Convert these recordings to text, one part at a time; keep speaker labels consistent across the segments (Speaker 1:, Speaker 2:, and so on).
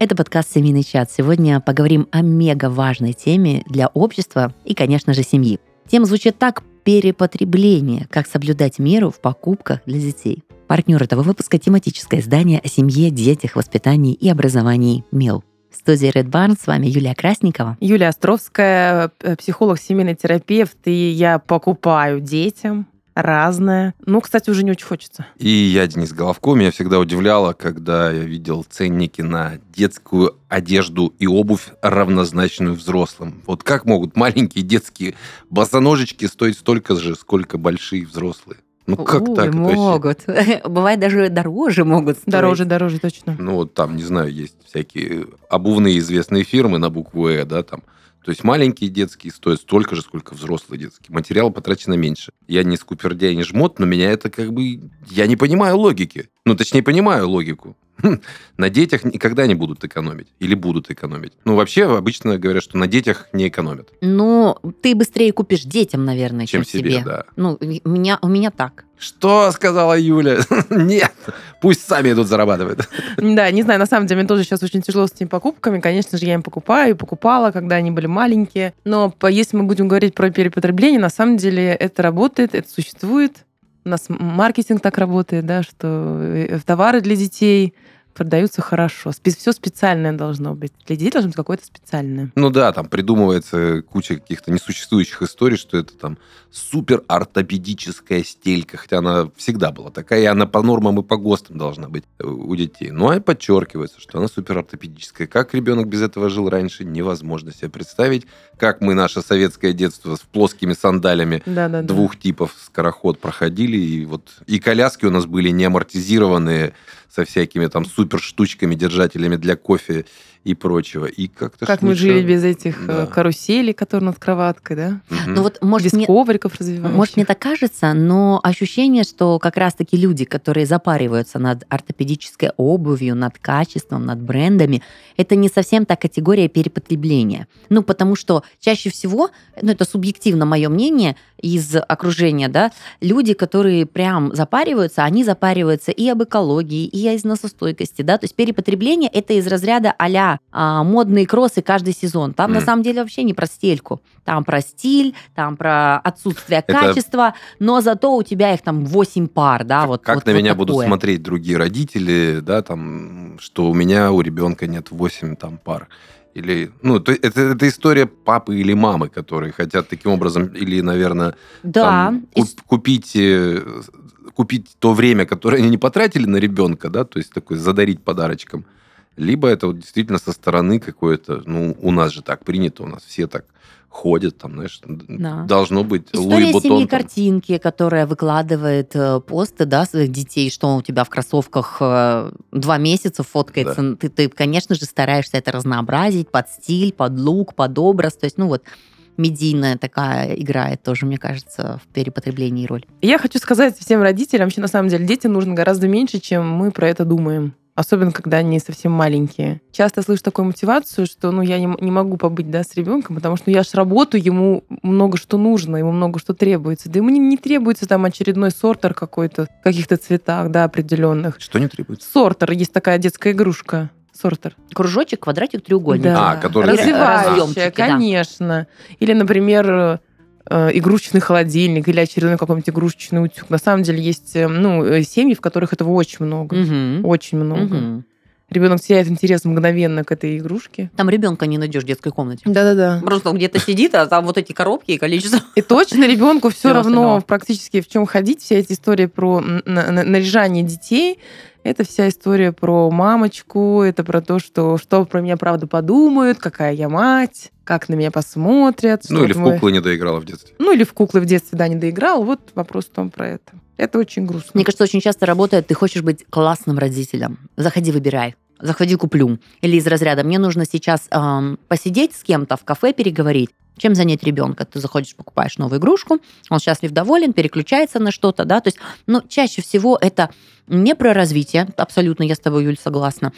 Speaker 1: Это подкаст «Семейный чат». Сегодня поговорим о мега важной теме для общества и, конечно же, семьи. Тема звучит так «Перепотребление. Как соблюдать меру в покупках для детей». Партнер этого выпуска – тематическое издание о семье, детях, воспитании и образовании «МЕЛ». В студии Red Barn с вами Юлия Красникова.
Speaker 2: Юлия Островская, психолог, семейный терапевт, и я покупаю детям разное. Ну, кстати, уже не очень хочется.
Speaker 3: И я, Денис Головко, меня всегда удивляло, когда я видел ценники на детскую одежду и обувь, равнозначную взрослым. Вот как могут маленькие детские босоножечки стоить столько же, сколько большие взрослые? Ну как
Speaker 1: Ой,
Speaker 3: так?
Speaker 1: Могут. Бывает даже дороже могут стоить.
Speaker 2: Дороже, дороже, точно.
Speaker 3: Ну вот там, не знаю, есть всякие обувные известные фирмы на букву «Э», да, там. То есть маленькие детские стоят столько же, сколько взрослые детские. Материал потрачено меньше. Я не скупердяй, не жмот, но меня это как бы... Я не понимаю логики. Ну, точнее, понимаю логику. На детях никогда не будут экономить. Или будут экономить. Ну, вообще, обычно говорят, что на детях не экономят.
Speaker 1: Ну, ты быстрее купишь детям, наверное,
Speaker 3: Чем
Speaker 1: чем,
Speaker 3: себе,
Speaker 1: себе.
Speaker 3: да.
Speaker 1: Ну, у меня, у меня так.
Speaker 3: Что сказала Юля? Нет, пусть сами идут зарабатывают.
Speaker 2: Да, не знаю, на самом деле мне тоже сейчас очень тяжело с этими покупками. Конечно же, я им покупаю и покупала, когда они были маленькие. Но по- если мы будем говорить про перепотребление, на самом деле это работает, это существует. У нас маркетинг так работает, да, что э, товары для детей продаются хорошо. Все специальное должно быть. Для детей должно быть какое-то специальное.
Speaker 3: Ну да, там придумывается куча каких-то несуществующих историй, что это там супер ортопедическая стелька, хотя она всегда была такая, и она по нормам и по ГОСТам должна быть у детей. Ну, а подчеркивается, что она супер ортопедическая. Как ребенок без этого жил раньше, невозможно себе представить. Как мы наше советское детство с плоскими сандалями
Speaker 2: Да-да-да.
Speaker 3: двух типов скороход проходили, и вот и коляски у нас были не амортизированные, со всякими там супер штучками, держателями для кофе и прочего. И как-то
Speaker 2: Как мы
Speaker 3: ничего-
Speaker 2: жили без этих
Speaker 3: Да.
Speaker 2: э, каруселей, которые над кроваткой, да?
Speaker 3: Мгм.
Speaker 1: Ну вот, может,
Speaker 2: без
Speaker 1: мне,
Speaker 2: ковриков развивающих.
Speaker 1: может, мне так кажется, но ощущение, что как раз-таки люди, которые запариваются над ортопедической обувью, над качеством, над брендами, это не совсем та категория перепотребления. Ну, потому что чаще всего, ну, это субъективно мое мнение из окружения, да, люди, которые прям запариваются, они запариваются и об экологии, и о износостойкости, да, то есть перепотребление это из разряда а модные кроссы каждый сезон. Там на
Speaker 3: Мгм.
Speaker 1: самом деле вообще не про стельку, там про стиль, там про отсутствие
Speaker 3: Это-
Speaker 1: качества, но зато у тебя их там 8 пар, да, вот.
Speaker 3: как
Speaker 1: вот-
Speaker 3: на
Speaker 1: вот
Speaker 3: меня будут
Speaker 1: такое.
Speaker 3: смотреть другие родители, да, там, что у меня, у ребенка нет 8 там пар. Или, ну, то, это, это история папы или мамы, которые хотят таким образом, или, наверное,
Speaker 1: Да,
Speaker 3: там,
Speaker 1: и
Speaker 3: куп- купить, э, купить то время, которое они не потратили на ребенка, да, то есть такой задарить подарочком. Либо это вот действительно со стороны какое-то, ну, у нас же так принято, у нас все так ходят, там, знаешь,
Speaker 1: Да.
Speaker 3: должно быть Луи
Speaker 1: История семьи
Speaker 3: Бутон. там.
Speaker 1: картинки, которая выкладывает э, посты, да, своих детей, что у тебя в кроссовках э, два месяца фоткается. Ты, ты, конечно же, стараешься это разнообразить под стиль, под лук, под образ. То есть, ну вот, медийная такая играет тоже, мне кажется, в перепотреблении роль.
Speaker 2: Я хочу сказать всем родителям, что на самом деле детям нужно гораздо меньше, чем мы про это думаем. Особенно, когда они совсем маленькие. Часто слышу такую мотивацию, что ну, я не, не могу побыть да, с ребенком, потому что ну, я ж работаю, ему много что нужно, ему много что требуется. Да ему не, не требуется там очередной сортер какой-то в каких-то цветах, да, определенных.
Speaker 3: Что не требуется?
Speaker 2: Сортер, есть такая детская игрушка. Сортер.
Speaker 1: Кружочек, квадратик, треугольник.
Speaker 2: Да.
Speaker 3: А, который-
Speaker 2: Развивающая,
Speaker 1: да.
Speaker 2: конечно. Или, например, игрушечный холодильник или очередной какой-нибудь игрушечный утюг. На самом деле есть э, ну, э, семьи, в которых этого очень много.
Speaker 1: Мгм.
Speaker 2: Очень много.
Speaker 1: Мгм.
Speaker 2: Ребенок теряет интерес мгновенно к этой игрушке.
Speaker 1: Там ребенка не найдешь в детской комнате.
Speaker 2: Да-да-да.
Speaker 1: Просто он где-то сидит, а там вот эти коробки и количество.
Speaker 2: И точно ребенку все равно практически в чем ходить. Вся эта история про наряжание детей, это вся история про мамочку, это про то, что что про меня правда подумают, какая я мать, как на меня посмотрят.
Speaker 3: Ну, или в
Speaker 2: мой-
Speaker 3: куклы не доиграла в детстве.
Speaker 2: Ну, или в куклы в детстве, да, не доиграл. Вот вопрос в том про это. Это очень грустно.
Speaker 1: Мне кажется, очень часто работает, ты хочешь быть классным родителем. Заходи, выбирай. Заходи, куплю. Или из разряда, мне нужно сейчас эм, посидеть с кем-то в кафе, переговорить. Чем занять ребенка? Ты заходишь, покупаешь новую игрушку, он счастлив, доволен, переключается на что-то, да, то есть, но чаще всего это не про развитие, абсолютно я с тобой, Юль, согласна.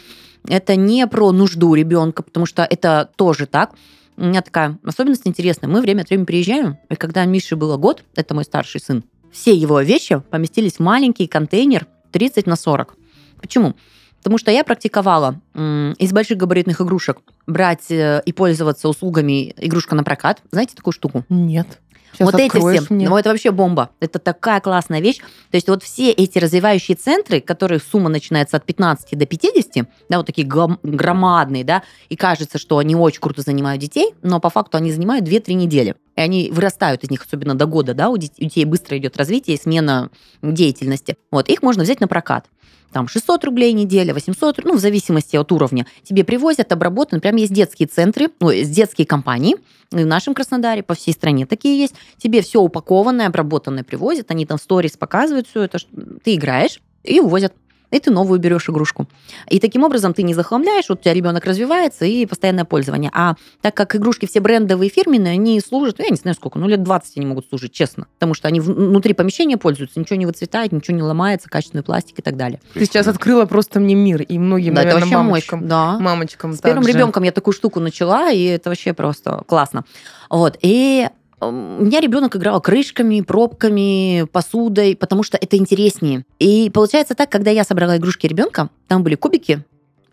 Speaker 1: Это не про нужду ребенка, потому что это тоже так. У меня такая особенность интересная. Мы время от времени приезжаем, и когда Мише было год, это мой старший сын, все его вещи поместились в маленький контейнер 30 на 40. Почему? Потому что я практиковала из больших габаритных игрушек брать э, и пользоваться услугами игрушка на прокат. Знаете такую штуку?
Speaker 2: Нет. Сейчас
Speaker 1: вот эти все,
Speaker 2: мне.
Speaker 1: ну это вообще бомба. Это такая классная вещь. То есть вот все эти развивающие центры, которые сумма начинается от 15 до 50, да, вот такие громадные, да, и кажется, что они очень круто занимают детей, но по факту они занимают 2-3 недели. И они вырастают из них, особенно до года, да, у дет- у детей быстро идет развитие и смена деятельности. Вот, их можно взять на прокат. Там 600 рублей неделя, 800, ну, в зависимости от уровня. Тебе привозят, обработаны. Прям есть детские центры, ой, детские компании. В нашем Краснодаре, по всей стране такие есть. Тебе все упакованное, обработанное привозят. Они там сторис показывают все это. Ты играешь и увозят. И ты новую берешь игрушку. И таким образом ты не захламляешь, вот у тебя ребенок развивается и постоянное пользование. А так как игрушки все брендовые, фирменные, они служат, я не знаю сколько, ну лет 20 они могут служить, честно. Потому что они в- внутри помещения пользуются, ничего не выцветает, ничего не ломается, качественный пластик и так далее.
Speaker 2: Ты сейчас открыла просто мне мир, и многим,
Speaker 1: да, это
Speaker 2: наверное,
Speaker 1: вообще
Speaker 2: мамочкам.
Speaker 1: мощь. Да.
Speaker 2: Мамочкам
Speaker 1: С первым
Speaker 2: также.
Speaker 1: ребенком я такую штуку начала, и это вообще просто классно. Вот. И у меня ребенок играл крышками, пробками, посудой, потому что это интереснее. И получается так, когда я собрала игрушки ребенка, там были кубики,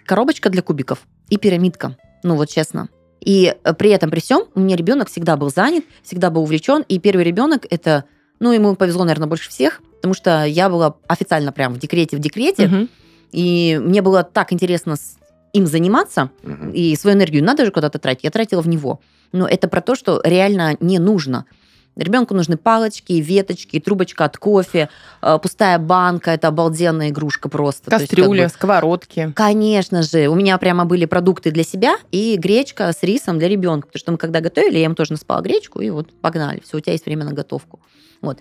Speaker 1: коробочка для кубиков и пирамидка. Ну вот честно. И э, при этом, при всем, у меня ребенок всегда был занят, всегда был увлечен. И первый ребенок это, ну, ему повезло, наверное, больше всех, потому что я была официально прям в декрете, в декрете,
Speaker 2: Мгм.
Speaker 1: и мне было так интересно с им заниматься,
Speaker 3: Мгм.
Speaker 1: и свою энергию надо же куда-то тратить, я тратила в него. Но это про то, что реально не нужно. Ребенку нужны палочки, веточки, трубочка от кофе, э, пустая банка, это обалденная игрушка просто. То есть, как бы,
Speaker 2: сковородки.
Speaker 1: Конечно же, у меня прямо были продукты для себя и гречка с рисом для ребенка. Потому что мы когда готовили, я им тоже наспала гречку, и вот погнали. Все, у тебя есть время на готовку. Вот.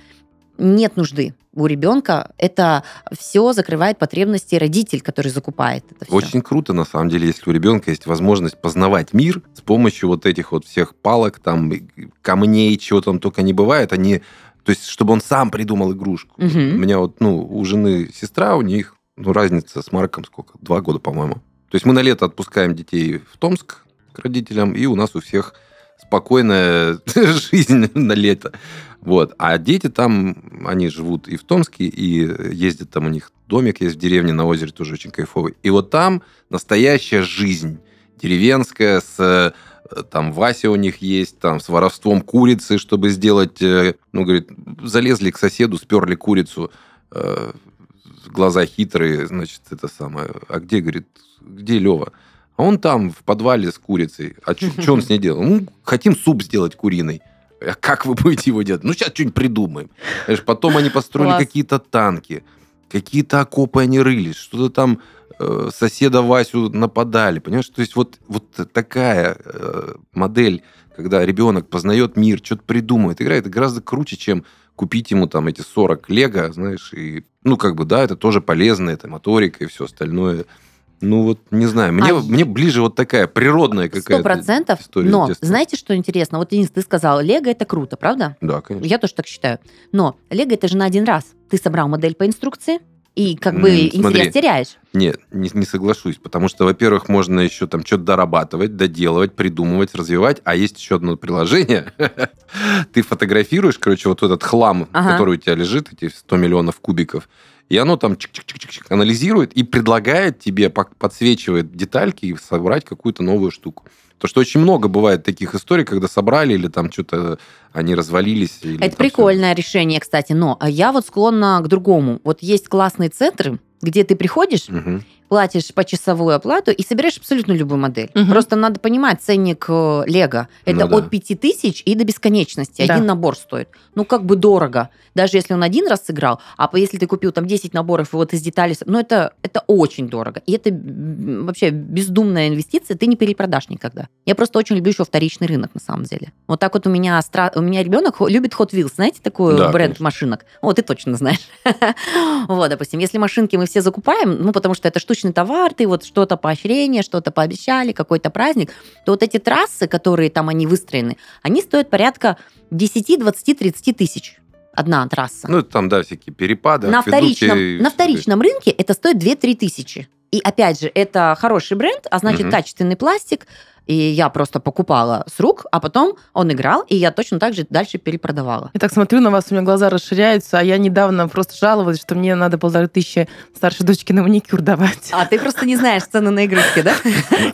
Speaker 1: Нет нужды у ребенка. Это все закрывает потребности родитель, который закупает это все.
Speaker 3: Очень круто, на самом деле, если у ребенка есть возможность познавать мир с помощью вот этих вот всех палок, там, камней, чего там только не бывает, они... То есть, чтобы он сам придумал игрушку. У меня вот, ну, у жены сестра, у них, ну, разница с Марком сколько? Два года, по-моему. То есть мы на лето отпускаем детей в Томск к родителям, и у нас у всех спокойная жизнь на лето. Вот. А дети там, они живут и в Томске, и ездят там у них домик есть в деревне на озере, тоже очень кайфовый. И вот там настоящая жизнь деревенская, с э, там Вася у них есть, там с воровством курицы, чтобы сделать, э, ну, говорит, залезли к соседу, сперли курицу, э, глаза хитрые, значит, это самое. А где, говорит, где Лева? А он там, в подвале с курицей. А что он с ней делал? Ну, хотим суп сделать куриный. А как вы будете его делать? Ну, сейчас что-нибудь придумаем. Знаешь, потом они построили
Speaker 2: Класс.
Speaker 3: какие-то танки, какие-то окопы они рыли, что-то там э, соседа Васю нападали. Понимаешь, то есть вот, вот такая э, модель, когда ребенок познает мир, что-то придумывает, играет, гораздо круче, чем купить ему там эти 40 лего, знаешь, и, ну, как бы, да, это тоже полезно, это моторика и все остальное. Ну, вот, не знаю, мне,
Speaker 1: А
Speaker 3: мне ближе вот такая природная
Speaker 1: Сто
Speaker 3: какая-то
Speaker 1: процентов.
Speaker 3: история с
Speaker 1: Но
Speaker 3: детства.
Speaker 1: знаете, что интересно? Вот, Денис, ты сказал, Лего это круто, правда?
Speaker 3: Да, конечно.
Speaker 1: Я тоже так считаю. Но Лего это же на один раз. Ты собрал модель по инструкции, и как бы
Speaker 3: смотри.
Speaker 1: интерес теряешь.
Speaker 3: Нет, не, не соглашусь, потому что, во-первых, можно еще там что-то дорабатывать, доделывать, придумывать, развивать, а есть еще одно приложение. Ты фотографируешь, короче, вот этот хлам,
Speaker 1: Ага.
Speaker 3: который у тебя лежит, эти 100 миллионов кубиков, и оно там чик-чик-чик-чик анализирует и предлагает тебе, подсвечивает детальки и собрать какую-то новую штуку. То, что очень много бывает таких историй, когда собрали или там что-то они развалились. или
Speaker 1: Это прикольное решение, кстати. Но я вот склонна к другому. Вот есть классные центры, где ты приходишь,
Speaker 3: всё.
Speaker 1: Платишь почасовую оплату и собираешь абсолютно любую модель.
Speaker 2: Мгм.
Speaker 1: Просто надо понимать ценник э, Лего. Это
Speaker 3: Ну да.
Speaker 1: от 5 тысяч и до бесконечности.
Speaker 2: Да.
Speaker 1: Один набор стоит. Ну, как бы дорого. Даже если он один раз сыграл, а по- если ты купил там 10 наборов и вот из деталей... Ну, это, это очень дорого. И это вообще бездумная инвестиция, ты не перепродашь никогда. Я просто очень люблю еще вторичный рынок, на самом деле. Вот так вот у меня, стра- у меня ребенок любит Hot Wheels. Знаете такой
Speaker 3: Да,
Speaker 1: бренд
Speaker 3: конечно.
Speaker 1: машинок? Вот, ты точно знаешь. Вот, допустим, если машинки мы все закупаем, ну, потому что это штучный товар, ты вот что-то поощрение, что-то пообещали, какой-то праздник, то вот эти трассы, которые там они выстроены, они стоят порядка 10, 20, 30 тысяч. Одна трасса.
Speaker 3: Ну, это там, да, всякие перепады.
Speaker 1: на, вторичном,
Speaker 3: и
Speaker 1: на вторичном рынке это стоит 2-3 тысячи. И опять же, это хороший бренд, а значит
Speaker 3: Мгм.
Speaker 1: качественный пластик, И я просто покупала с рук, а потом он играл, и я точно так же дальше перепродавала.
Speaker 2: Я так смотрю на вас, у меня глаза расширяются, а я недавно просто жаловалась, что мне надо полторы тысячи старшей дочке на маникюр давать.
Speaker 1: А ты просто не знаешь цены на игрушки, да?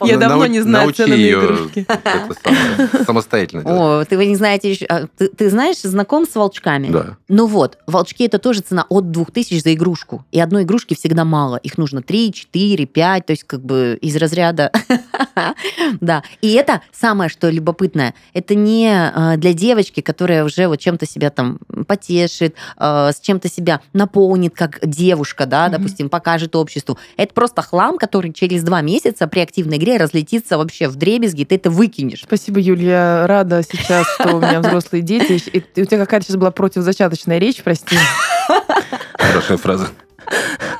Speaker 2: Я давно
Speaker 3: Нау-
Speaker 2: не знаю цены на игрушки.
Speaker 3: самостоятельно.
Speaker 1: О, ты вы не знаете еще... а, Ты, ты знаешь, знаком с волчками?
Speaker 3: Да.
Speaker 1: Ну вот, волчки это тоже цена от 2000 за игрушку. И одной игрушки всегда мало. Их нужно 3, 4, 5, то есть как бы из разряда... Да. И это самое, что любопытное, это не э, для девочки, которая уже вот чем-то себя там потешит, э, с чем-то себя наполнит, как девушка, да, допустим, покажет обществу. Это просто хлам, который через два месяца при активной игре разлетится вообще в дребезги, ты это выкинешь.
Speaker 2: Спасибо, Юль, я рада сейчас, что у меня взрослые дети. И у тебя какая-то сейчас была противозачаточная речь, прости.
Speaker 3: Хорошая фраза.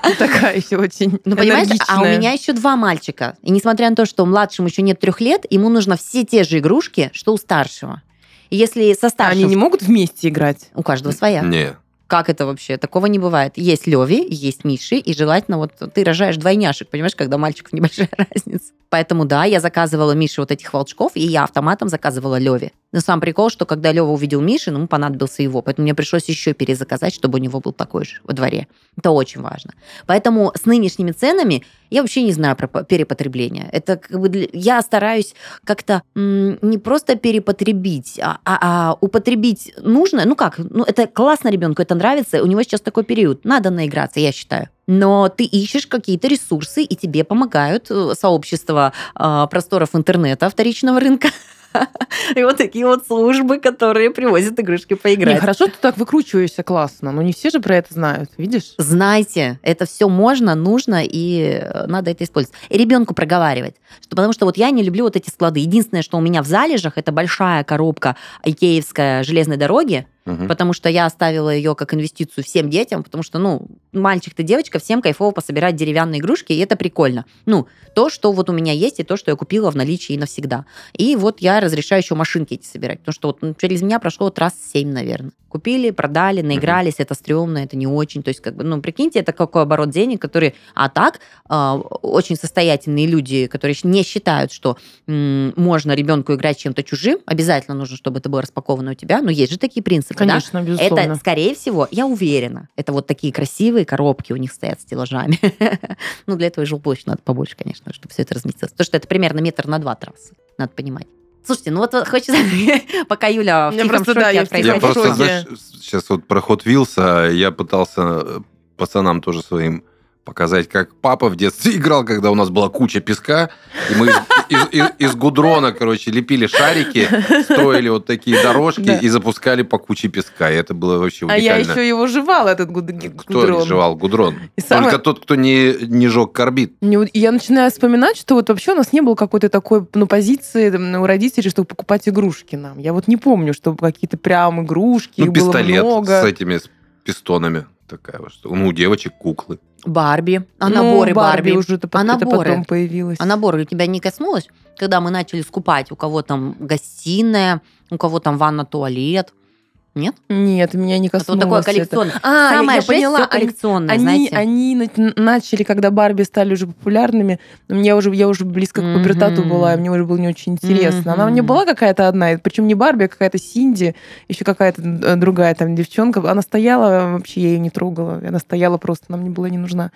Speaker 2: Такая еще очень
Speaker 1: Ну, понимаешь, а у меня еще два мальчика. И несмотря на то, что младшему еще нет трех лет, ему нужно все те же игрушки, что у старшего. И если со
Speaker 2: А
Speaker 1: старшим...
Speaker 2: Они не могут вместе играть?
Speaker 1: У каждого своя.
Speaker 3: Не.
Speaker 1: Как это вообще? Такого не бывает. Есть Леви, есть Миши, и желательно вот ты рожаешь двойняшек, понимаешь, когда мальчиков небольшая разница. Поэтому да, я заказывала Мише вот этих волчков, и я автоматом заказывала Леви. Но сам прикол, что когда Лева увидел Миши, ну, ему понадобился его, поэтому мне пришлось еще перезаказать, чтобы у него был такой же во дворе. Это очень важно. Поэтому с нынешними ценами я вообще не знаю про по- перепотребление. Это как бы для- я стараюсь как-то не просто перепотребить, а, а- а употребить нужно. Ну как? Ну это классно ребенку, это нравится. У него сейчас такой период. Надо наиграться, я считаю. Но ты ищешь какие-то ресурсы, и тебе помогают э, сообщества э, просторов интернета, вторичного рынка. И вот такие вот службы, которые привозят игрушки
Speaker 2: Не,
Speaker 1: поиграть.
Speaker 2: хорошо, ты так выкручиваешься классно, но не все же про это знают, видишь?
Speaker 1: Знайте, это все можно, нужно, и э, надо это использовать. И ребенку проговаривать. Что, потому что вот я не люблю вот эти склады. Единственное, что у меня в залежах, это большая коробка икеевская железной дороги,
Speaker 3: Мгм.
Speaker 1: потому что я оставила ее как инвестицию всем детям, потому что, ну, мальчик ты девочка, всем кайфово пособирать деревянные игрушки, и это прикольно. Ну, то, что вот у меня есть, и то, что я купила в наличии навсегда. И вот я разрешаю еще машинки эти собирать, потому что вот ну, через меня прошло вот раз семь, наверное. Купили, продали, наигрались, это стрёмно, это не очень. То есть, как бы, ну, прикиньте, это какой оборот денег, который... А так, а, очень состоятельные люди, которые не считают, что м, можно ребенку играть чем-то чужим, обязательно нужно, чтобы это было распаковано у тебя. Но есть же такие принципы, да?
Speaker 2: Конечно, безусловно.
Speaker 1: Это, скорее всего, я уверена, это вот такие красивые коробки у них стоят с стеллажами. Ну, для этого и жилплощадь надо побольше, конечно, чтобы все это разместилось. Потому что это примерно метр на два трассы, надо понимать. Слушайте, ну вот хочется, пока Юля в
Speaker 2: Мне
Speaker 1: тихом
Speaker 2: просто, да,
Speaker 1: шоке
Speaker 2: я тихом
Speaker 3: Я
Speaker 1: происходящего.
Speaker 3: просто, знаешь, сейчас вот про Hot Wheels, я пытался э, пацанам тоже своим показать, как папа в детстве играл, когда у нас была куча песка, и мы из, из- из- из гудрона, короче, лепили шарики, строили вот такие дорожки
Speaker 2: Да.
Speaker 3: и запускали по куче песка. И это было вообще
Speaker 2: А я
Speaker 3: уникально.
Speaker 2: еще его жевал, этот гуд-
Speaker 3: Кто
Speaker 2: гудрон.
Speaker 3: не жевал гудрон?
Speaker 2: И самое-
Speaker 3: Только тот, кто не, не жег
Speaker 2: и Я начинаю вспоминать, что вот вообще у нас не было какой-то такой ну, позиции там, у родителей, чтобы покупать игрушки нам. Я вот не помню, чтобы какие-то прям игрушки,
Speaker 3: Ну,
Speaker 2: их было
Speaker 3: пистолет
Speaker 2: много.
Speaker 3: с этими с пистонами. Такая вот штука. Ну, у девочек куклы.
Speaker 1: Барби, а
Speaker 2: Ну,
Speaker 1: наборы Барби.
Speaker 2: уже это,
Speaker 1: А
Speaker 2: это
Speaker 1: наборы?
Speaker 2: потом появилось.
Speaker 1: А наборы тебя не коснулось, когда мы начали скупать, у кого там гостиная, у кого там ванна, туалет? Нет?
Speaker 2: Нет, меня не
Speaker 1: Это
Speaker 2: коснулось
Speaker 1: вот такое
Speaker 2: это.
Speaker 1: коллекционное.
Speaker 2: А,
Speaker 1: Самое
Speaker 2: я
Speaker 1: жесть
Speaker 2: поняла. Они-
Speaker 1: коллекционное,
Speaker 2: Они,
Speaker 1: знаете.
Speaker 2: они на- начали, когда Барби стали уже популярными. Мне уже, я уже близко к пубертату
Speaker 1: Мгм.
Speaker 2: была, и мне уже было не очень интересно. Она
Speaker 1: Мгм.
Speaker 2: мне была какая-то одна, причем не Барби, а какая-то Синди, еще какая-то э, другая там девчонка. Она стояла, вообще я ее не трогала. Она стояла просто, она мне была не нужна.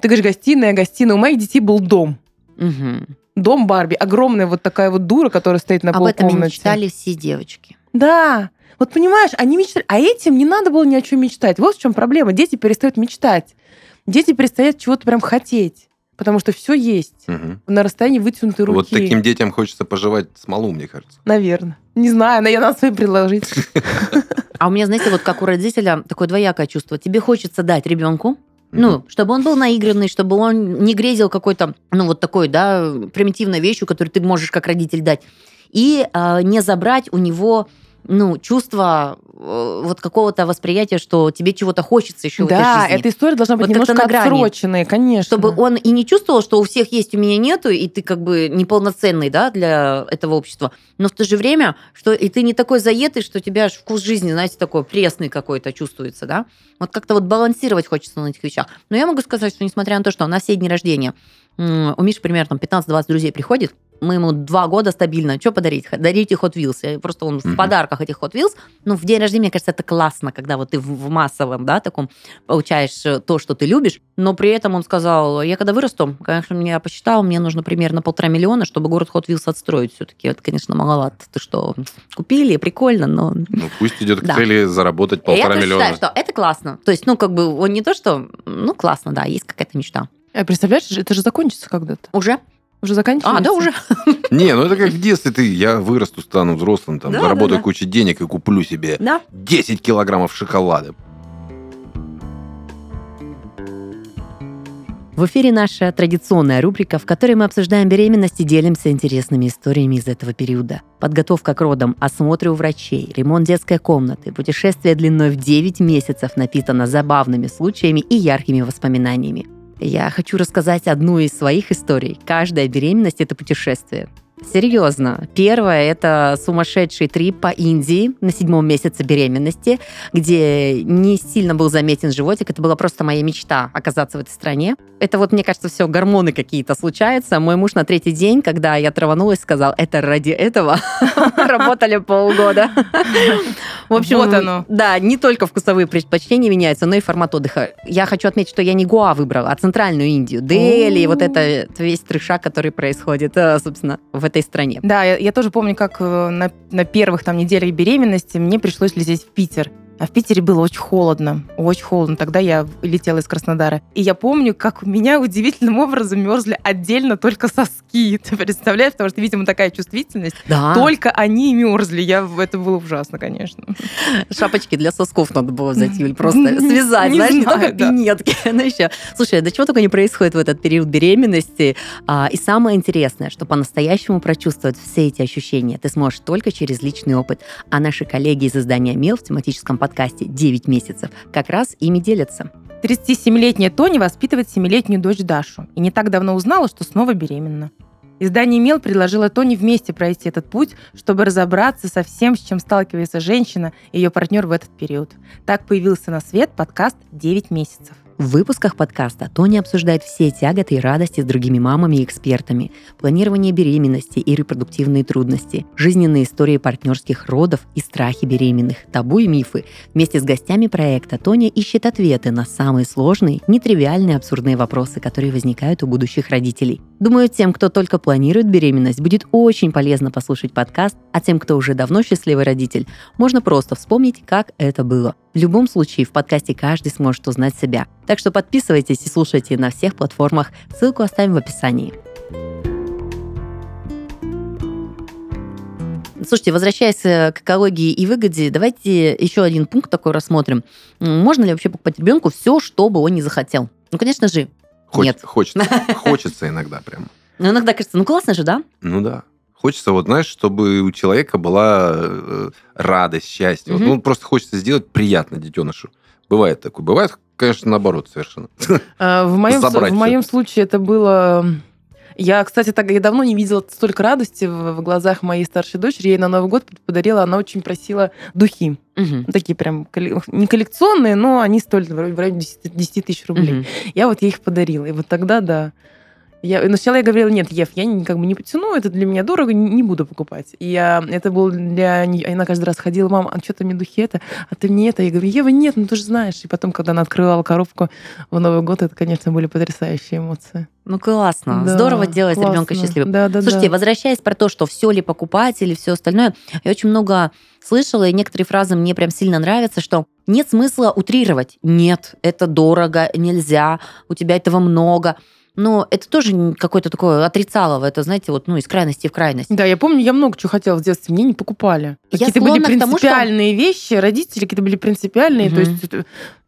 Speaker 2: Ты говоришь, гостиная, гостиная. У моих детей был дом.
Speaker 1: Мгм.
Speaker 2: Дом Барби. Огромная вот такая вот дура, которая стоит на
Speaker 1: Об этом
Speaker 2: полкомнате.
Speaker 1: мечтали все девочки.
Speaker 2: Да. Вот понимаешь, они мечтали, а этим не надо было ни о чем мечтать. Вот в чем проблема. Дети перестают мечтать. Дети перестают чего-то прям хотеть. Потому что все есть.
Speaker 3: Мгм.
Speaker 2: На расстоянии вытянутой руки.
Speaker 3: Вот таким детям хочется пожевать смолу, мне кажется.
Speaker 2: Наверное. Не знаю, но я надо своим предложить.
Speaker 1: А у меня, знаете, вот как у родителя такое двоякое чувство. Тебе хочется дать ребенку, ну, чтобы он был наигранный, чтобы он не грезил какой-то, ну, вот такой, да, примитивной вещью, которую ты можешь как родитель дать. И а, не забрать у него, ну, чувство э, вот какого-то восприятия, что тебе чего-то хочется еще в
Speaker 2: Да,
Speaker 1: этой жизни.
Speaker 2: эта история должна быть
Speaker 1: Вот
Speaker 2: немножко отсроченная, конечно.
Speaker 1: Чтобы он и не чувствовал, что у всех есть, у меня нету, и ты как бы неполноценный, да, для этого общества. Но в то же время, что и ты не такой заетый, что у тебя аж вкус жизни, знаете, такой пресный какой-то чувствуется, да. Вот как-то вот балансировать хочется на этих вещах. Но я могу сказать, что несмотря на то, что на все дни рождения у Миши примерно там 15-20 друзей приходит, мы ему два года стабильно. Что подарить? Дарите Hot Wheels. Просто он в
Speaker 3: Мгм.
Speaker 1: подарках этих Hot Wheels. Ну, в день рождения, мне кажется, это классно, когда вот ты в, в массовом, да, таком получаешь э, то, что ты любишь. Но при этом он сказал, я когда вырасту, конечно, я посчитал, мне нужно примерно полтора миллиона, чтобы город Hot Wheels отстроить. Все-таки это, конечно, маловато. Ты что, купили, прикольно, но
Speaker 3: Ну, пусть идет к
Speaker 1: Да.
Speaker 3: цели заработать полтора
Speaker 1: я
Speaker 3: миллиона.
Speaker 1: считаю, что это классно. То есть, ну, как бы, он не то, что... Ну, классно, да, есть какая-то мечта.
Speaker 2: А представляешь, это же закончится когда-то.
Speaker 1: Уже?
Speaker 2: Уже заканчивается?
Speaker 1: А, да, уже.
Speaker 3: Не, ну это как в детстве ты, я вырасту, стану взрослым, там,
Speaker 1: Да,
Speaker 3: заработаю
Speaker 1: да, да.
Speaker 3: кучу денег и куплю себе
Speaker 1: Да.
Speaker 3: 10 килограммов шоколада.
Speaker 1: В эфире наша традиционная рубрика, в которой мы обсуждаем беременность и делимся интересными историями из этого периода. Подготовка к родам, осмотры у врачей, ремонт детской комнаты, путешествие длиной в 9 месяцев напитано забавными случаями и яркими воспоминаниями. Я хочу рассказать одну из своих историй. Каждая беременность – это путешествие. Серьезно. Первое – это сумасшедший трип по Индии на седьмом месяце беременности, где не сильно был заметен животик. Это была просто моя мечта оказаться в этой стране. Это вот, мне кажется, все гормоны какие-то случаются. Мой муж на третий день, когда я траванулась, сказал, это ради этого работали полгода. В общем,
Speaker 2: Вот оно.
Speaker 1: Да, не только вкусовые предпочтения меняются, но и формат отдыха. Я хочу отметить, что я не Гоа выбрала, а центральную Индию. Дели, вот это это весь трешак, который происходит, э, собственно, в этой стране.
Speaker 2: Да, я, я тоже помню, как э, на, на первых там неделях беременности мне пришлось лететь в Питер. А в Питере было очень холодно, очень холодно. Тогда я летела из Краснодара. И я помню, как у меня удивительным образом мерзли отдельно только соски. Ты представляешь? Потому что, видимо, такая чувствительность.
Speaker 1: Да.
Speaker 2: Только они мерзли. Я, это было ужасно, конечно.
Speaker 1: Шапочки для сосков надо было взять, Юль, просто
Speaker 2: Не-
Speaker 1: связать,
Speaker 2: не
Speaker 1: знаешь, не
Speaker 2: знаю,
Speaker 1: только
Speaker 2: да.
Speaker 1: пинетки, но еще. Слушай, да чего только не происходит в этот период беременности. А, И самое интересное, что по-настоящему прочувствовать все эти ощущения ты сможешь только через личный опыт. А наши коллеги из издания «Мел» в тематическом подкасте «9 месяцев» как раз ими делятся.
Speaker 2: 37-летняя Тони воспитывает 7-летнюю дочь Дашу и не так давно узнала, что снова беременна. Издание «Мел» предложило Тони вместе пройти этот путь, чтобы разобраться со всем, с чем сталкивается женщина и ее партнер в этот период. Так появился на свет подкаст «9 месяцев».
Speaker 1: В выпусках подкаста Тоня обсуждает все тяготы и радости с другими мамами и экспертами, планирование беременности и репродуктивные трудности, жизненные истории партнерских родов и страхи беременных, табу и мифы. Вместе с гостями проекта Тоня ищет ответы на самые сложные, нетривиальные, абсурдные вопросы, которые возникают у будущих родителей. Думаю, тем, кто только планирует беременность, будет очень полезно послушать подкаст, а тем, кто уже давно счастливый родитель, можно просто вспомнить, как это было. В любом случае, в подкасте каждый сможет узнать себя. Так что подписывайтесь и слушайте на всех платформах. Ссылку оставим в описании. Слушайте, возвращаясь э, к экологии и выгоде, давайте еще один пункт такой рассмотрим. Можно ли вообще покупать ребенку все, что бы он не захотел? Ну, конечно же,
Speaker 3: Хоч-
Speaker 1: Нет.
Speaker 3: Хочется. Хочется иногда прям.
Speaker 1: но иногда кажется, ну классно же, да?
Speaker 3: Ну да. Хочется, вот знаешь, чтобы у человека была э, радость, счастье. Вот,
Speaker 1: Мгм.
Speaker 3: ну, просто хочется сделать приятно детенышу. Бывает такое. Бывает, конечно, наоборот совершенно.
Speaker 2: В моем,
Speaker 3: Забрать
Speaker 2: в моем случае это было... Я, кстати, так я давно не видела столько радости в, в глазах моей старшей дочери. Я ей на Новый год подарила, она очень просила духи.
Speaker 1: Мгм.
Speaker 2: Такие прям не коллекционные, но они стоили в районе в районе 10, 10 тысяч рублей.
Speaker 1: Мгм.
Speaker 2: Я вот ей их подарила. И вот тогда, да. Я, но сначала я говорила, нет, Ев, я не, как бы не потяну, это для меня дорого, не, не буду покупать. И я, это было для нее, она каждый раз ходила, мам, а что ты мне духи это, а ты мне это? Я говорю, Ева, нет, ну ты же знаешь. И потом, когда она открывала коробку в Новый год, это, конечно, были потрясающие эмоции.
Speaker 1: Ну классно.
Speaker 2: Да,
Speaker 1: Здорово делать
Speaker 2: классно.
Speaker 1: ребенка счастливым.
Speaker 2: Да, да,
Speaker 1: Слушайте,
Speaker 2: да.
Speaker 1: возвращаясь про то, что все ли покупать или все остальное, я очень много слышала, и некоторые фразы мне прям сильно нравятся, что нет смысла утрировать. Нет, это дорого, нельзя, у тебя этого много. Но это тоже какое-то такое отрицалово. Это, знаете, вот ну, из крайности в крайность.
Speaker 2: Да, я помню, я много чего хотела в детстве, мне не покупали. Какие-то были
Speaker 1: к тому, что-
Speaker 2: принципиальные вещи, родители какие-то были принципиальные, то
Speaker 1: Мгм.
Speaker 2: есть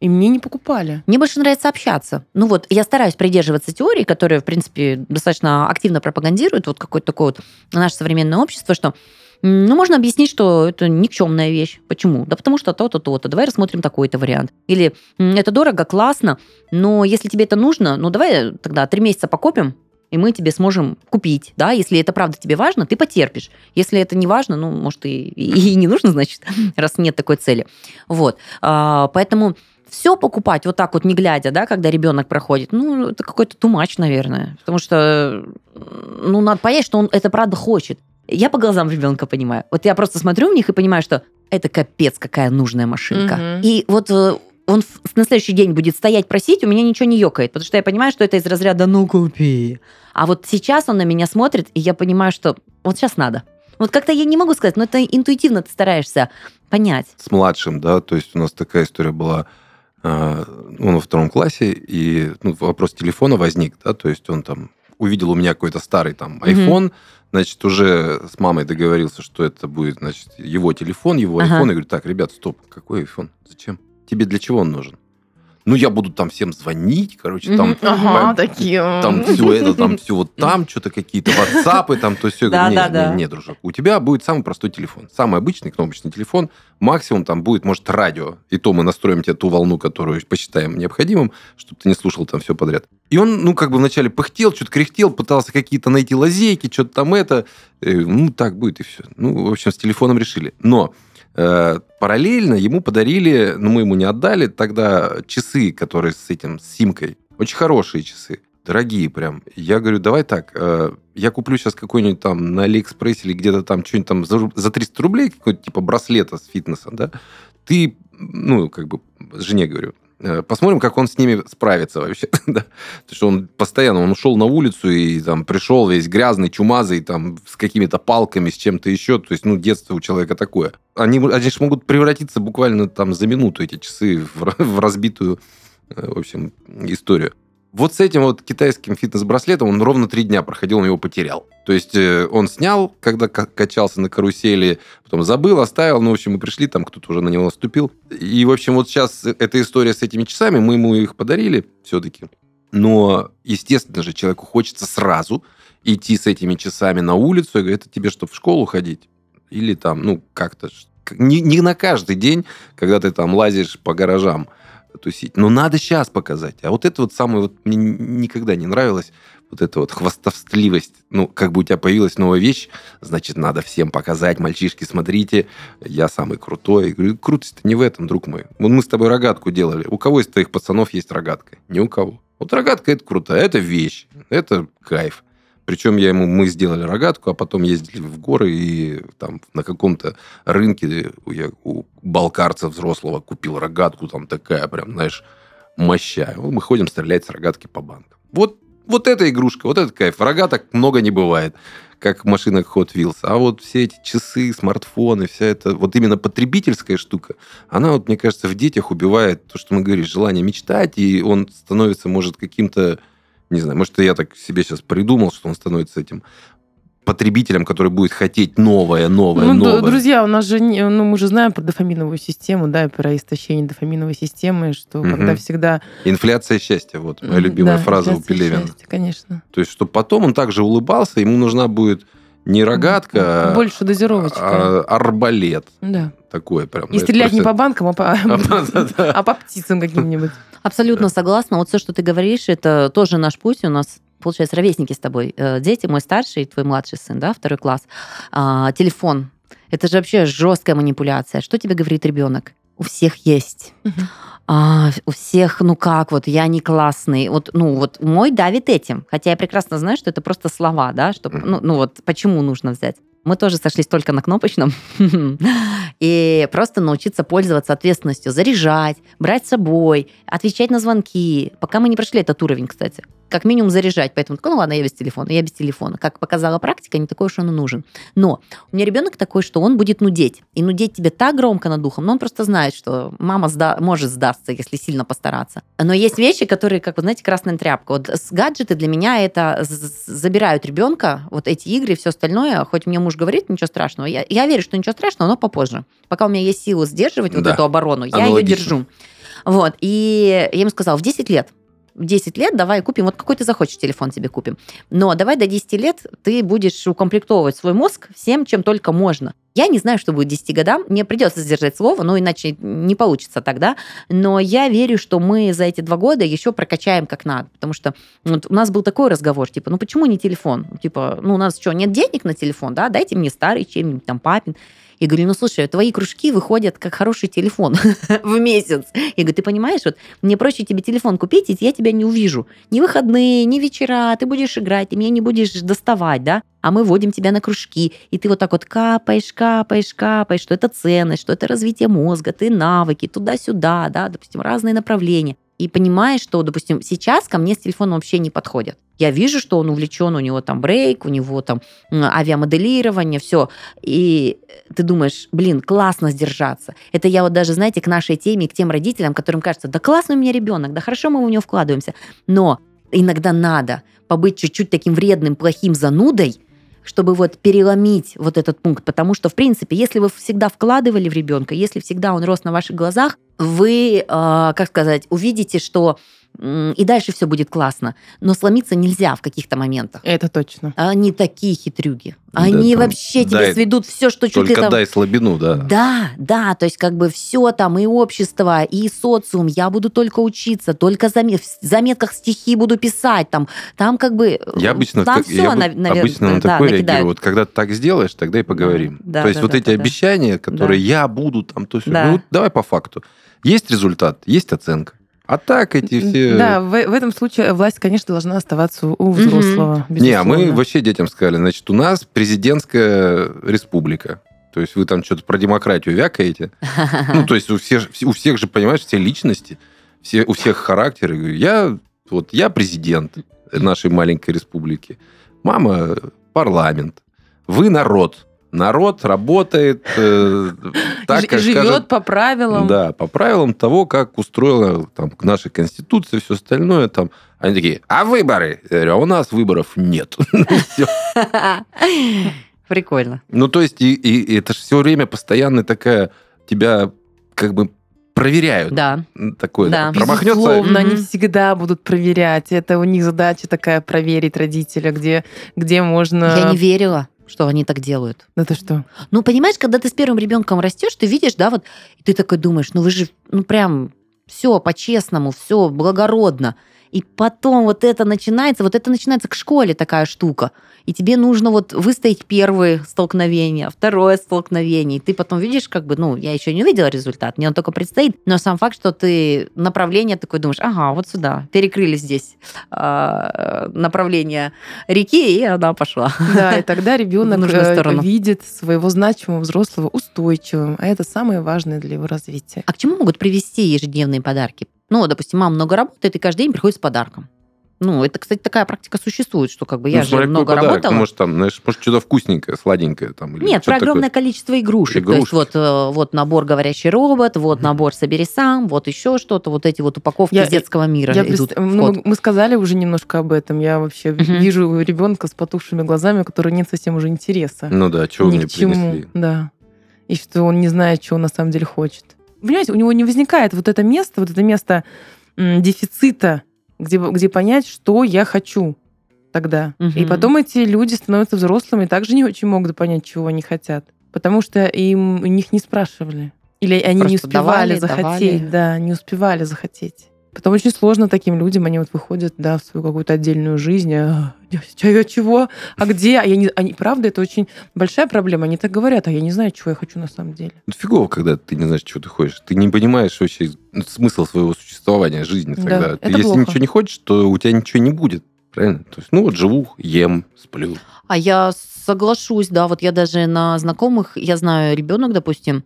Speaker 2: и мне не покупали.
Speaker 1: Мне больше нравится общаться. Ну вот, я стараюсь придерживаться теории, которая, в принципе, достаточно активно пропагандирует вот какое-то такое вот наше современное общество, что ну, можно объяснить, что это никчемная вещь. Почему? Да потому что то-то, то-то. Давай рассмотрим такой-то вариант. Или это дорого, классно, но если тебе это нужно, ну давай тогда три месяца покопим, и мы тебе сможем купить, да, если это правда тебе важно, ты потерпишь. Если это не важно, ну, может, и, и не нужно, значит, раз нет такой цели. Вот. А, Поэтому все покупать вот так вот, не глядя, да, когда ребенок проходит, ну, это какой-то тумач, наверное. Потому что, ну, надо понять, что он это правда хочет. Я по глазам ребенка понимаю. Вот я просто смотрю в них и понимаю, что это капец, какая нужная машинка.
Speaker 2: Мгм.
Speaker 1: И вот э, он на следующий день будет стоять просить, у меня ничего не ёкает, потому что я понимаю, что это из разряда «ну купи». А вот сейчас он на меня смотрит, и я понимаю, что вот сейчас надо. Вот как-то я не могу сказать, но это интуитивно ты стараешься понять.
Speaker 3: с младшим, да, то есть у нас такая история была, э, он во втором классе, и ну, вопрос телефона возник, да, то есть он там увидел у меня какой-то старый там iPhone, значит, уже с мамой договорился, что это будет, значит, его телефон, его
Speaker 1: Ага.
Speaker 3: iPhone, и говорю, так, ребят, стоп, какой iPhone? Зачем? Тебе для чего он нужен? Ну, я буду там всем звонить, короче, там.
Speaker 2: Ага, такие.
Speaker 3: там все это, там все вот там, что-то какие-то WhatsApp, там то все.
Speaker 1: Да, да, да.
Speaker 3: не, дружок, у тебя будет самый простой телефон. Самый обычный кнопочный телефон. Максимум там будет, может, радио. И то мы настроим тебе ту волну, которую посчитаем необходимым, чтобы ты не слушал там все подряд. И он, ну, как бы вначале пыхтел, что-то кряхтел, пытался какие-то найти лазейки, что-то там это. Э, Ну, так будет и все. Ну, в общем, с телефоном решили. Но параллельно ему подарили, ну, мы ему не отдали, тогда часы, которые с этим, с симкой. Очень хорошие часы. Дорогие прям. Я говорю, давай так, э, я куплю сейчас какой-нибудь там на Алиэкспрессе или где-то там что-нибудь там за, за 300 рублей, какой-то типа браслета с фитнесом, да? Ты, ну, как бы, жене говорю, э, посмотрим, как он с ними справится вообще, да? Потому что он постоянно, он ушел на улицу и там пришел весь грязный, чумазый, там, с какими-то палками, с чем-то еще. То есть, ну, детство у человека такое. Они, они же могут превратиться буквально там за минуту, эти часы, в, в разбитую, э, в общем, историю. Вот с этим вот китайским фитнес-браслетом он ровно три дня проходил, он его потерял. То есть э, он снял, когда ка- качался на карусели, потом забыл, оставил. Ну, в общем, мы пришли, там кто-то уже на него наступил. И, в общем, вот сейчас эта история с этими часами, мы ему их подарили все-таки. Но, естественно же, человеку хочется сразу идти с этими часами на улицу. Я говорю, это тебе, чтобы в школу ходить? Или там, ну, как-то... Не, не на каждый день, когда ты там лазишь по гаражам тусить. Но надо сейчас показать. А вот это вот самое вот мне никогда не нравилось, вот эта вот хвастовстливость. Ну, как бы у тебя появилась новая вещь, значит, надо всем показать. Мальчишки, смотрите, я самый крутой. Я говорю, крутость-то не в этом, друг мой. Вот мы с тобой рогатку делали. У кого из твоих пацанов есть рогатка? Ни у кого. Вот рогатка это крутая, это вещь, это кайф. Причем я ему, мы сделали рогатку, а потом ездили в горы и там на каком-то рынке я у балкарца взрослого купил рогатку, там такая прям, знаешь, моща. Вот Мы ходим стрелять с рогатки по банкам. Вот, вот эта игрушка, вот этот кайф. Рогаток много не бывает, как в машинах Hot Wheels. А вот все эти часы, смартфоны, вся эта вот именно потребительская штука, она вот, мне кажется, в детях убивает то, что мы говорим, желание мечтать, и он становится, может, каким-то не знаю, может, я так себе сейчас придумал, что он становится этим потребителем, который будет хотеть новое, новое,
Speaker 2: Ну,
Speaker 3: новое.
Speaker 2: друзья, у нас же, ну, мы же знаем про дофаминовую систему, да, и про истощение дофаминовой системы, что
Speaker 3: Мгм.
Speaker 2: когда всегда...
Speaker 3: Инфляция счастья, вот моя любимая
Speaker 2: да,
Speaker 3: фраза у Пелевина.
Speaker 2: счастья, Конечно.
Speaker 3: То есть, чтобы потом он также улыбался, ему нужна будет не рогатка, а-
Speaker 2: Больше дозировочка.
Speaker 3: а арбалет.
Speaker 2: Да.
Speaker 3: Такой прям.
Speaker 2: И стрелять не по банкам, а по,
Speaker 3: А,
Speaker 2: а по птицам каким-нибудь.
Speaker 1: Абсолютно согласна. Вот все, что ты говоришь, это тоже наш путь. У нас, получается, ровесники с тобой. Э, Дети, мой старший, твой младший сын, да, второй класс. А, телефон. Это же вообще жесткая манипуляция. Что тебе говорит ребенок? У всех есть. А, у всех, ну как, вот я не классный. Вот, ну вот мой давит этим. Хотя я прекрасно знаю, что это просто слова, да, что, ну, ну вот почему нужно взять. Мы тоже сошлись только на кнопочном. И просто научиться пользоваться ответственностью, заряжать, брать с собой, отвечать на звонки. Пока мы не прошли этот уровень, кстати. Как минимум заряжать. Поэтому, такой, ну ладно, я без телефона, я без телефона. Как показала практика, не такой уж он и нужен. Но у меня ребенок такой, что он будет нудеть. И нудеть тебе так громко над духом, но он просто знает, что мама сда- может сдастся, если сильно постараться. Но есть вещи, которые, как вы знаете, красная тряпка. Вот с гаджеты для меня это забирают ребенка, вот эти игры и все остальное. Хоть мне муж говорит, ничего страшного. Я, я верю, что ничего страшного, но попозже. Пока у меня есть силы сдерживать вот
Speaker 3: Да.
Speaker 1: эту оборону, я ее держу. Вот. И я ему сказала, в 10 лет 10 лет давай купим, вот какой ты захочешь телефон тебе купим. Но давай до 10 лет ты будешь укомплектовывать свой мозг всем, чем только можно. Я не знаю, что будет к 10 годам. Мне придется сдержать слово, но иначе не получится тогда. Но я верю, что мы за эти два года еще прокачаем как надо. Потому что вот у нас был такой разговор, типа, ну почему не телефон? Типа, ну у нас что, нет денег на телефон, да? Дайте мне старый чем-нибудь там папин. Я говорю, ну слушай, твои кружки выходят как хороший телефон в месяц. Я говорю, ты понимаешь, вот мне проще тебе телефон купить, и я тебя не увижу. Ни выходные, ни вечера, ты будешь играть, ты меня не будешь доставать, да? А мы вводим тебя на кружки, и ты вот так вот капаешь, капаешь, капаешь, что это ценность, что это развитие мозга, ты навыки, туда-сюда, да, допустим, разные направления и понимаешь, что, допустим, сейчас ко мне с телефоном вообще не подходят. Я вижу, что он увлечен, у него там брейк, у него там авиамоделирование, все. И ты думаешь, блин, классно сдержаться. Это я вот даже, знаете, к нашей теме, к тем родителям, которым кажется, да классный у меня ребенок, да хорошо мы в него вкладываемся. Но иногда надо побыть чуть-чуть таким вредным, плохим занудой, чтобы вот переломить вот этот пункт. Потому что, в принципе, если вы всегда вкладывали в ребенка, если всегда он рос на ваших глазах, вы, э, как сказать, увидите, что и дальше все будет классно. Но сломиться нельзя в каких-то моментах.
Speaker 2: Это точно.
Speaker 1: Они такие хитрюги. Они да, вообще тебе сведут все, что чуть
Speaker 3: ли там... дай слабину, да.
Speaker 1: Да, да, то есть как бы все там, и общество, и социум, я буду только учиться, только замет... в заметках стихи буду писать, там, там как бы...
Speaker 3: Я обычно, там
Speaker 1: так, все,
Speaker 3: я нав... обычно на такое да, реагирую. Вот когда ты так сделаешь, тогда и поговорим. Да, то есть да, вот да, эти да, обещания, которые да. я буду там, то есть, да. ну, давай по факту. Есть результат, есть оценка. А так эти все...
Speaker 2: Да, в, в этом случае власть, конечно, должна оставаться у взрослого.
Speaker 3: Mm-hmm. Не, а мы вообще детям сказали, значит, у нас президентская республика. То есть вы там что-то про демократию вякаете. Ну, то есть у всех, у всех же, понимаешь, все личности, все, у всех характеры. Я, вот, я президент нашей маленькой республики. Мама парламент. Вы народ народ работает э, так, как
Speaker 2: живет
Speaker 3: скажет,
Speaker 2: по правилам.
Speaker 3: Да, по правилам того, как устроена там, наша конституция, все остальное. Там. Они такие, а выборы? Я говорю, а у нас выборов нет.
Speaker 1: Прикольно.
Speaker 3: Ну, то есть, и, и, это же все время постоянно такая тебя как бы проверяют.
Speaker 1: Да.
Speaker 3: Такое
Speaker 1: да.
Speaker 3: промахнется.
Speaker 2: Безусловно, они всегда будут проверять. Это у них задача такая проверить родителя, где, где можно...
Speaker 1: Я не верила что они так делают.
Speaker 2: Это что?
Speaker 1: Ну, понимаешь, когда ты с первым ребенком растешь, ты видишь, да, вот, и ты такой думаешь, ну вы же, ну прям все по-честному, все благородно. И потом вот это начинается, вот это начинается к школе такая штука и тебе нужно вот выстоять первое столкновение, второе столкновение, и ты потом видишь, как бы, ну, я еще не увидела результат, мне он только предстоит, но сам факт, что ты направление такой думаешь, ага, вот сюда, перекрыли здесь э, направление реки, и она пошла.
Speaker 2: Да, и тогда ребенок э, видит своего значимого взрослого устойчивым, а это самое важное для его развития.
Speaker 1: А к чему могут привести ежедневные подарки? Ну, допустим, мама много работает и каждый день приходит с подарком. Ну, это, кстати, такая практика существует, что как бы я ну, же много подарок. работала.
Speaker 3: Может, там, знаешь, может, что-то вкусненькое, сладенькое. Там, или
Speaker 1: Нет, про огромное такое. количество игрушек. Игрушки. То есть вот, э, вот набор «Говорящий робот», вот набор «Собери сам», вот еще что-то, вот эти вот упаковки я, из детского мира
Speaker 2: я идут прист... ну, Мы сказали уже немножко об этом. Я вообще угу. вижу ребенка с потухшими глазами, у которого нет совсем уже интереса.
Speaker 3: Ну да, что
Speaker 2: Ни к чему. Принесли. Да. И что он не знает, чего он на самом деле хочет. Понимаете, у него не возникает вот это место, вот это место дефицита где, где понять, что я хочу тогда. Угу. И потом эти люди становятся взрослыми и также не очень могут понять, чего они хотят. Потому что им у них не спрашивали. Или они Просто не успевали давали, захотеть. Давали. Да, не успевали захотеть. Потом очень сложно таким людям, они вот выходят, да, в свою какую-то отдельную жизнь. А, я чего? А где? А я не... Они, правда, это очень большая проблема. Они так говорят, а я не знаю, чего я хочу на самом деле.
Speaker 3: Ну, фигово, когда ты не знаешь, чего ты хочешь. Ты не понимаешь вообще смысл своего существования, жизни тогда. Да, ты, если плохо. ничего не хочешь, то у тебя ничего не будет. Правильно? То есть, ну вот живу, ем, сплю.
Speaker 1: А я соглашусь, да, вот я даже на знакомых, я знаю ребенок, допустим,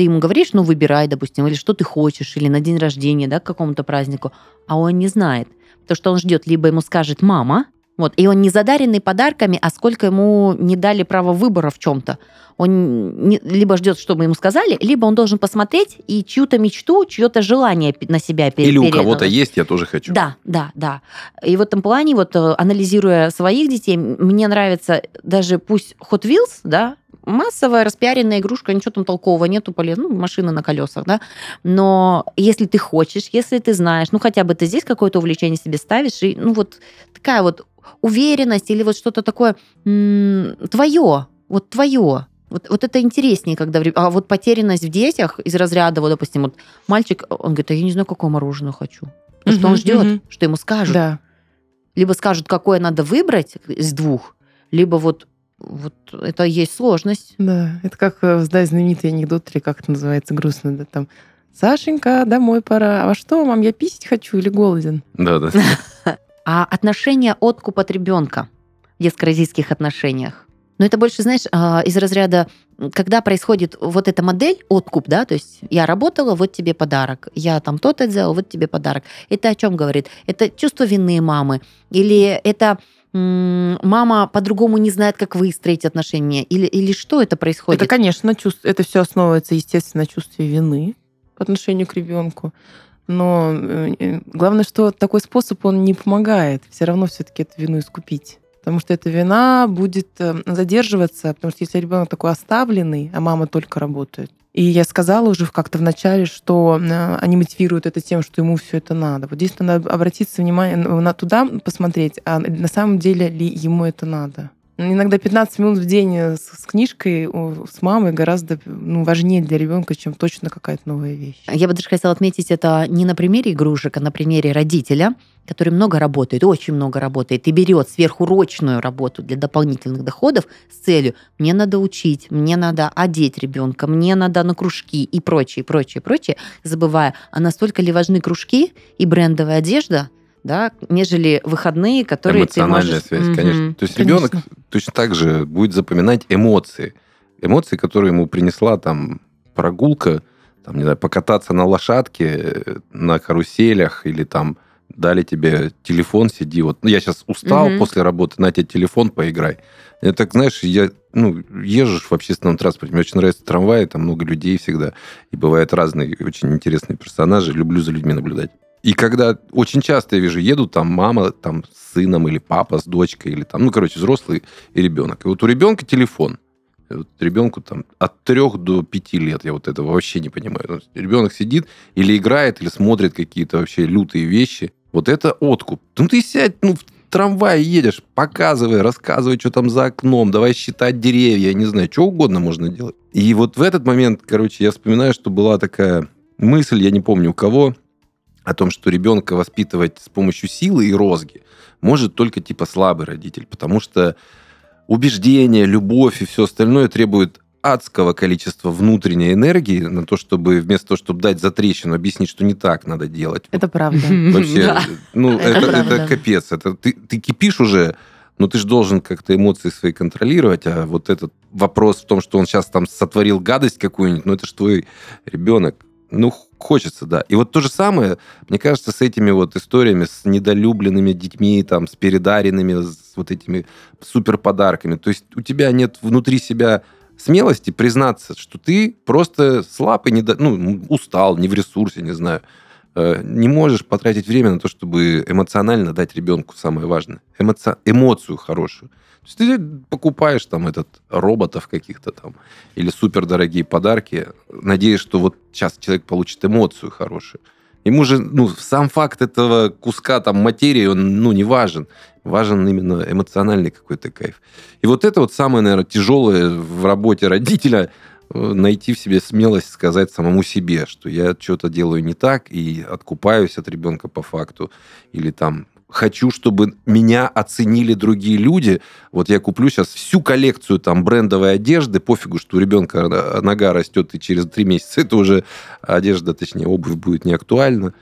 Speaker 1: ты ему говоришь, ну, выбирай, допустим, или что ты хочешь, или на день рождения, да, к какому-то празднику, а он не знает. То, что он ждет, либо ему скажет мама, вот, и он не задаренный подарками, а сколько ему не дали право выбора в чем-то. Он не, либо ждет, чтобы ему сказали, либо он должен посмотреть и чью-то мечту, чье-то желание на себя
Speaker 3: перед Или у кого-то есть, я тоже хочу.
Speaker 1: Да, да, да. И в этом плане, вот э, анализируя своих детей, мне нравится даже пусть Hot Wheels, да, массовая распиаренная игрушка, ничего там толкового нету, полезно, ну, машина на колесах, да, но если ты хочешь, если ты знаешь, ну, хотя бы ты здесь какое-то увлечение себе ставишь, и, ну, вот такая вот уверенность или вот что-то такое м- твое, вот твое, Вот, вот это интереснее, когда... А вот потерянность в детях из разряда, вот, допустим, вот мальчик, он говорит, а я не знаю, какое мороженое хочу. Потому что он ждет,
Speaker 2: мгм.
Speaker 1: что ему скажут.
Speaker 2: Да.
Speaker 1: Либо скажут, какое надо выбрать из двух, либо вот, вот это есть сложность.
Speaker 2: Да, это как, э, да, знаменитый анекдот, или как это называется, грустно, да, там, Сашенька, домой пора. А во что, мам, я писать хочу или голоден?
Speaker 3: Да-да.
Speaker 1: А отношения откуп от ребенка в детско-родительских отношениях? Но это больше, знаешь, а, из разряда, когда происходит вот эта модель откуп, да, то есть я работала, вот тебе подарок, я там то-то сделала, вот тебе подарок. Это о чем говорит? Это чувство вины мамы или это мама по-другому не знает, как выстроить отношения или или что это происходит?
Speaker 2: Это, конечно, чувств... это все основывается, естественно, на чувстве вины по отношению к ребенку. Но э, главное, что такой способ, он не помогает. Все равно все-таки эту вину искупить. Потому что эта вина будет э, задерживаться, потому что если ребенок такой оставленный, а мама только работает. И я сказала уже как-то в начале, что э, они мотивируют это тем, что ему все это надо. Вот здесь надо обратиться внимание на туда, посмотреть, а на самом деле ли ему это надо. Иногда 15 минут в день э, с, с книжкой, с мамой гораздо ну, важнее для ребенка, чем точно какая-то новая вещь.
Speaker 1: Я бы даже хотела отметить это не на примере игрушек, а на примере родителя, который много работает, очень много работает, и берет сверхурочную работу для дополнительных доходов с целью «мне надо учить, мне надо одеть ребенка, мне надо на кружки» и прочее, прочее, прочее, забывая, а настолько ли важны кружки и брендовая одежда, да, нежели выходные, которые ты можешь...
Speaker 3: связь,
Speaker 1: Мгм.
Speaker 3: конечно. То есть
Speaker 2: Конечно.
Speaker 3: ребенок точно так же будет запоминать эмоции. Эмоции, которые ему принесла там прогулка, там, не знаю, покататься на лошадке, э, на каруселях или там дали тебе телефон, сиди. Вот ну, я сейчас устал
Speaker 1: Мгм.
Speaker 3: после работы, на тебе телефон, поиграй. Я так, знаешь, я ну, езжу в общественном транспорте, мне очень нравятся трамваи, там много людей всегда, и бывают разные очень интересные персонажи, люблю за людьми наблюдать. И когда очень часто я вижу, едут там мама там с сыном или папа с дочкой, или там, ну, короче, взрослый и ребенок. И вот у ребенка телефон. Вот ребенку там от трех до пяти лет, я вот этого вообще не понимаю. Ребенок сидит или играет, или смотрит какие-то вообще лютые вещи. Вот это откуп. Ну ты сядь, ну, в трамвае едешь, показывай, рассказывай, что там за окном, давай считать деревья, не знаю, что угодно можно делать. И вот в этот момент, короче, я вспоминаю, что была такая мысль, я не помню у кого, о том, что ребенка воспитывать с помощью силы и розги может только типа слабый родитель, потому что убеждение, любовь и все остальное требует адского количества внутренней энергии на то, чтобы вместо того, чтобы дать затрещину, объяснить, что не так надо делать.
Speaker 2: Это правда.
Speaker 3: Вообще,
Speaker 1: Да.
Speaker 3: ну,
Speaker 1: Это
Speaker 3: это,
Speaker 1: правда.
Speaker 3: это капец. Это ты, ты кипишь уже, но ты же должен как-то эмоции свои контролировать, а вот этот вопрос в том, что он сейчас там сотворил гадость какую-нибудь, ну, это же твой ребенок. Ну, хочется, да. И вот то же самое, мне кажется, с этими вот историями, с недолюбленными детьми, там, с передаренными, с вот этими супер подарками. То есть у тебя нет внутри себя смелости признаться, что ты просто слаб и недо... ну, устал, не в ресурсе, не знаю. Э, Не можешь потратить время на то, чтобы эмоционально дать ребенку самое важное. Эмоци... Эмоцию хорошую. Есть ты покупаешь там этот роботов каких-то там или супердорогие подарки, надеясь, что вот сейчас человек получит эмоцию хорошую. Ему же, ну, сам факт этого куска там материи, он, ну, не важен. Важен именно эмоциональный какой-то кайф. И вот это вот самое, наверное, тяжелое в работе родителя, э, найти в себе смелость сказать самому себе, что я что-то делаю не так и откупаюсь от ребенка по факту. Или там хочу, чтобы меня оценили другие люди. Вот я куплю сейчас всю коллекцию там брендовой одежды, пофигу, что у ребенка нога растет, и через три месяца это уже одежда, точнее, обувь будет не актуальна.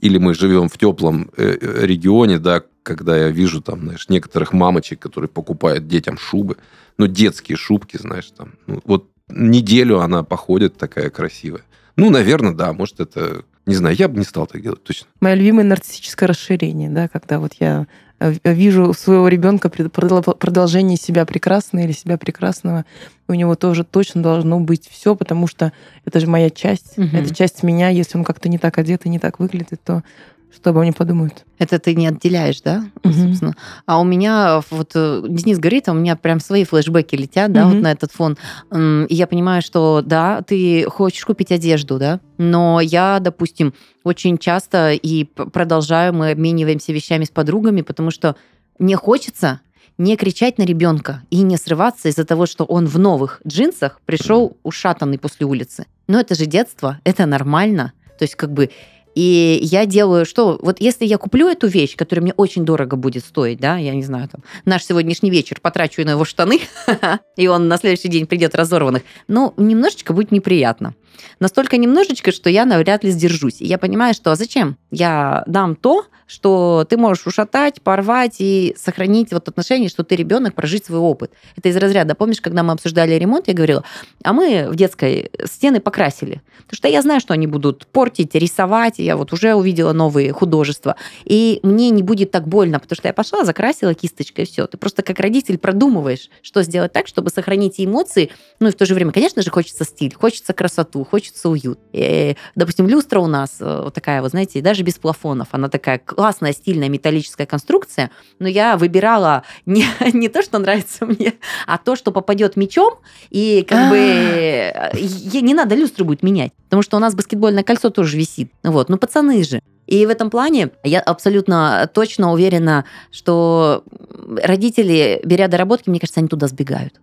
Speaker 3: Или мы живем в теплом э, э, регионе, да, когда я вижу там, знаешь, некоторых мамочек, которые покупают детям шубы, ну, детские шубки, знаешь, там. Ну, вот неделю она походит такая красивая. Ну, наверное, да, может, это... Не знаю, я бы не стал так делать, точно.
Speaker 2: Мое любимое нарциссическое расширение, да, когда вот я э, вижу у своего ребенка продолжение себя прекрасного или себя прекрасного, у него тоже точно должно быть все, потому что это же моя часть,
Speaker 1: Мгм.
Speaker 2: это часть меня. Если он как-то не так одет и не так выглядит, то что обо мне подумают?
Speaker 1: Это ты не отделяешь, да,
Speaker 2: Мгм.
Speaker 1: собственно. А у меня вот э, Денис говорит, а у меня прям свои флешбеки летят, да,
Speaker 2: Мгм.
Speaker 1: вот на этот фон. И я понимаю, что да, ты хочешь купить одежду, да, но я, допустим, очень часто и продолжаю, мы обмениваемся вещами с подругами, потому что мне хочется не кричать на ребенка и не срываться из-за того, что он в новых джинсах пришел ушатанный после улицы. Но это же детство, это нормально. То есть как бы и я делаю что? Вот если я куплю эту вещь, которая мне очень дорого будет стоить, да, я не знаю, там, наш сегодняшний вечер потрачу на его штаны, и он на следующий день придет разорванных, ну, немножечко будет неприятно. Настолько немножечко, что я навряд ли сдержусь. И я понимаю, что а зачем? Я дам то, что ты можешь ушатать, порвать и сохранить вот отношение, что ты ребенок, прожить свой опыт. Это из разряда. Помнишь, когда мы обсуждали ремонт, я говорила, а мы в детской стены покрасили. Потому что я знаю, что они будут портить, рисовать. Я вот уже увидела новые художества. И мне не будет так больно, потому что я пошла, закрасила кисточкой, и все. Ты просто как родитель продумываешь, что сделать так, чтобы сохранить эмоции. Ну и в то же время, конечно же, хочется стиль, хочется красоту, хочется уют. И, допустим, люстра у нас э, вот такая, вот знаете, даже без плафонов. Она такая классная, стильная металлическая конструкция, но я выбирала не, не то, что нравится мне, а то, что попадет мечом, и как бы а. не надо люстру будет менять, потому что у нас баскетбольное кольцо тоже висит. Вот, ну пацаны же. И в этом плане я абсолютно точно уверена, что родители, беря доработки, мне кажется, они туда сбегают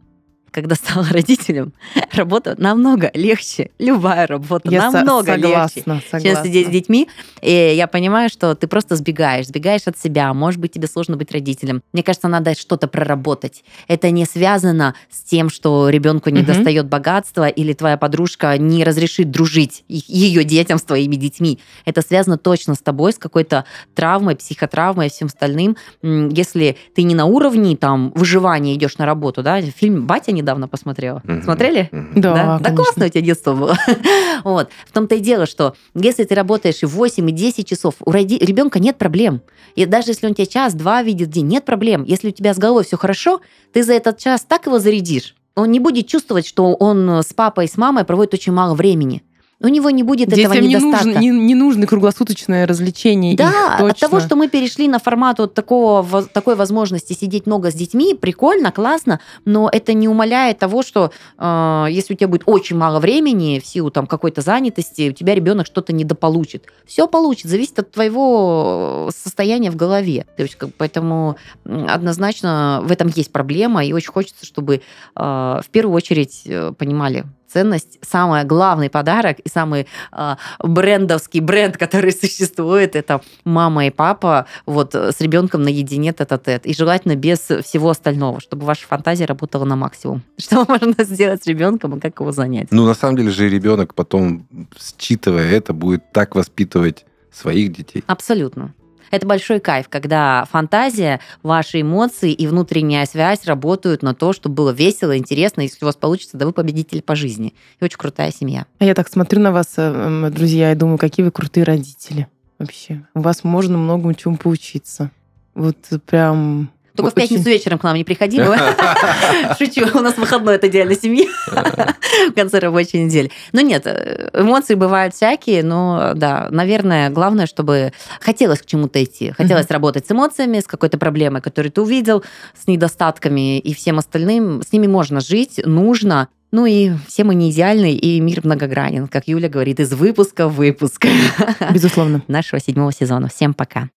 Speaker 1: когда стала родителем, работа намного легче. Любая работа я намного согласна, легче, согласна. чем сидеть с детьми. И я понимаю, что ты просто сбегаешь, сбегаешь от себя. Может быть, тебе сложно быть родителем. Мне кажется, надо что-то проработать. Это не связано с тем, что ребенку не угу. достает богатства или твоя подружка не разрешит дружить ее детям с твоими детьми. Это связано точно с тобой, с какой-то травмой, психотравмой и всем остальным. Если ты не на уровне там выживания идешь на работу, да, фильм «Батя» недавно посмотрела. Угу. Смотрели?
Speaker 2: Угу. Да,
Speaker 1: да? да классно у тебя детство было. вот. В том-то и дело, что если ты работаешь и 8, и 10 часов, у роди... ребенка нет проблем. И даже если он тебя час-два видит в день, нет проблем. Если у тебя с головой все хорошо, ты за этот час так его зарядишь, он не будет чувствовать, что он с папой и с мамой проводит очень мало времени у него не будет Детям этого недостатка.
Speaker 2: Не, нужно, не, не нужно круглосуточное развлечение.
Speaker 1: Да, их, от того, что мы перешли на формат вот такого, такой возможности сидеть много с детьми, прикольно, классно, но это не умаляет того, что э, если у тебя будет очень мало времени в силу там какой-то занятости, у тебя ребенок что-то недополучит. Все получит, зависит от твоего состояния в голове. То есть, поэтому однозначно в этом есть проблема, и очень хочется, чтобы э, в первую очередь э, понимали ценность, самый главный подарок и самый э, брендовский бренд, который существует, это мама и папа вот с ребенком наедине тет-а-тет. И желательно без всего остального, чтобы ваша фантазия работала на максимум. Что можно сделать с ребенком и как его занять?
Speaker 3: Ну, на самом деле же ребенок потом, считывая это, будет так воспитывать своих детей.
Speaker 1: Абсолютно. Это большой кайф, когда фантазия, ваши эмоции и внутренняя связь работают на то, чтобы было весело, интересно. Если у вас получится, да вы победитель по жизни. И очень крутая семья.
Speaker 2: А я так смотрю на вас, э, друзья, и думаю, какие вы крутые родители вообще. У вас можно многому чему поучиться. Вот прям
Speaker 1: только в пятницу вечером к нам не приходи. Шучу, у нас выходной, это идеальная семья в конце рабочей недели. Ну нет, э, эмоции бывают всякие, но да, наверное, главное, чтобы хотелось к чему-то идти. Хотелось работать с эмоциями, с какой-то проблемой, которую ты увидел, с недостатками и всем остальным. С ними можно жить, нужно. Ну и все мы не идеальны, и мир многогранен, как Юля говорит, из выпуска в выпуск.
Speaker 2: Безусловно.
Speaker 1: Нашего седьмого сезона. Всем пока.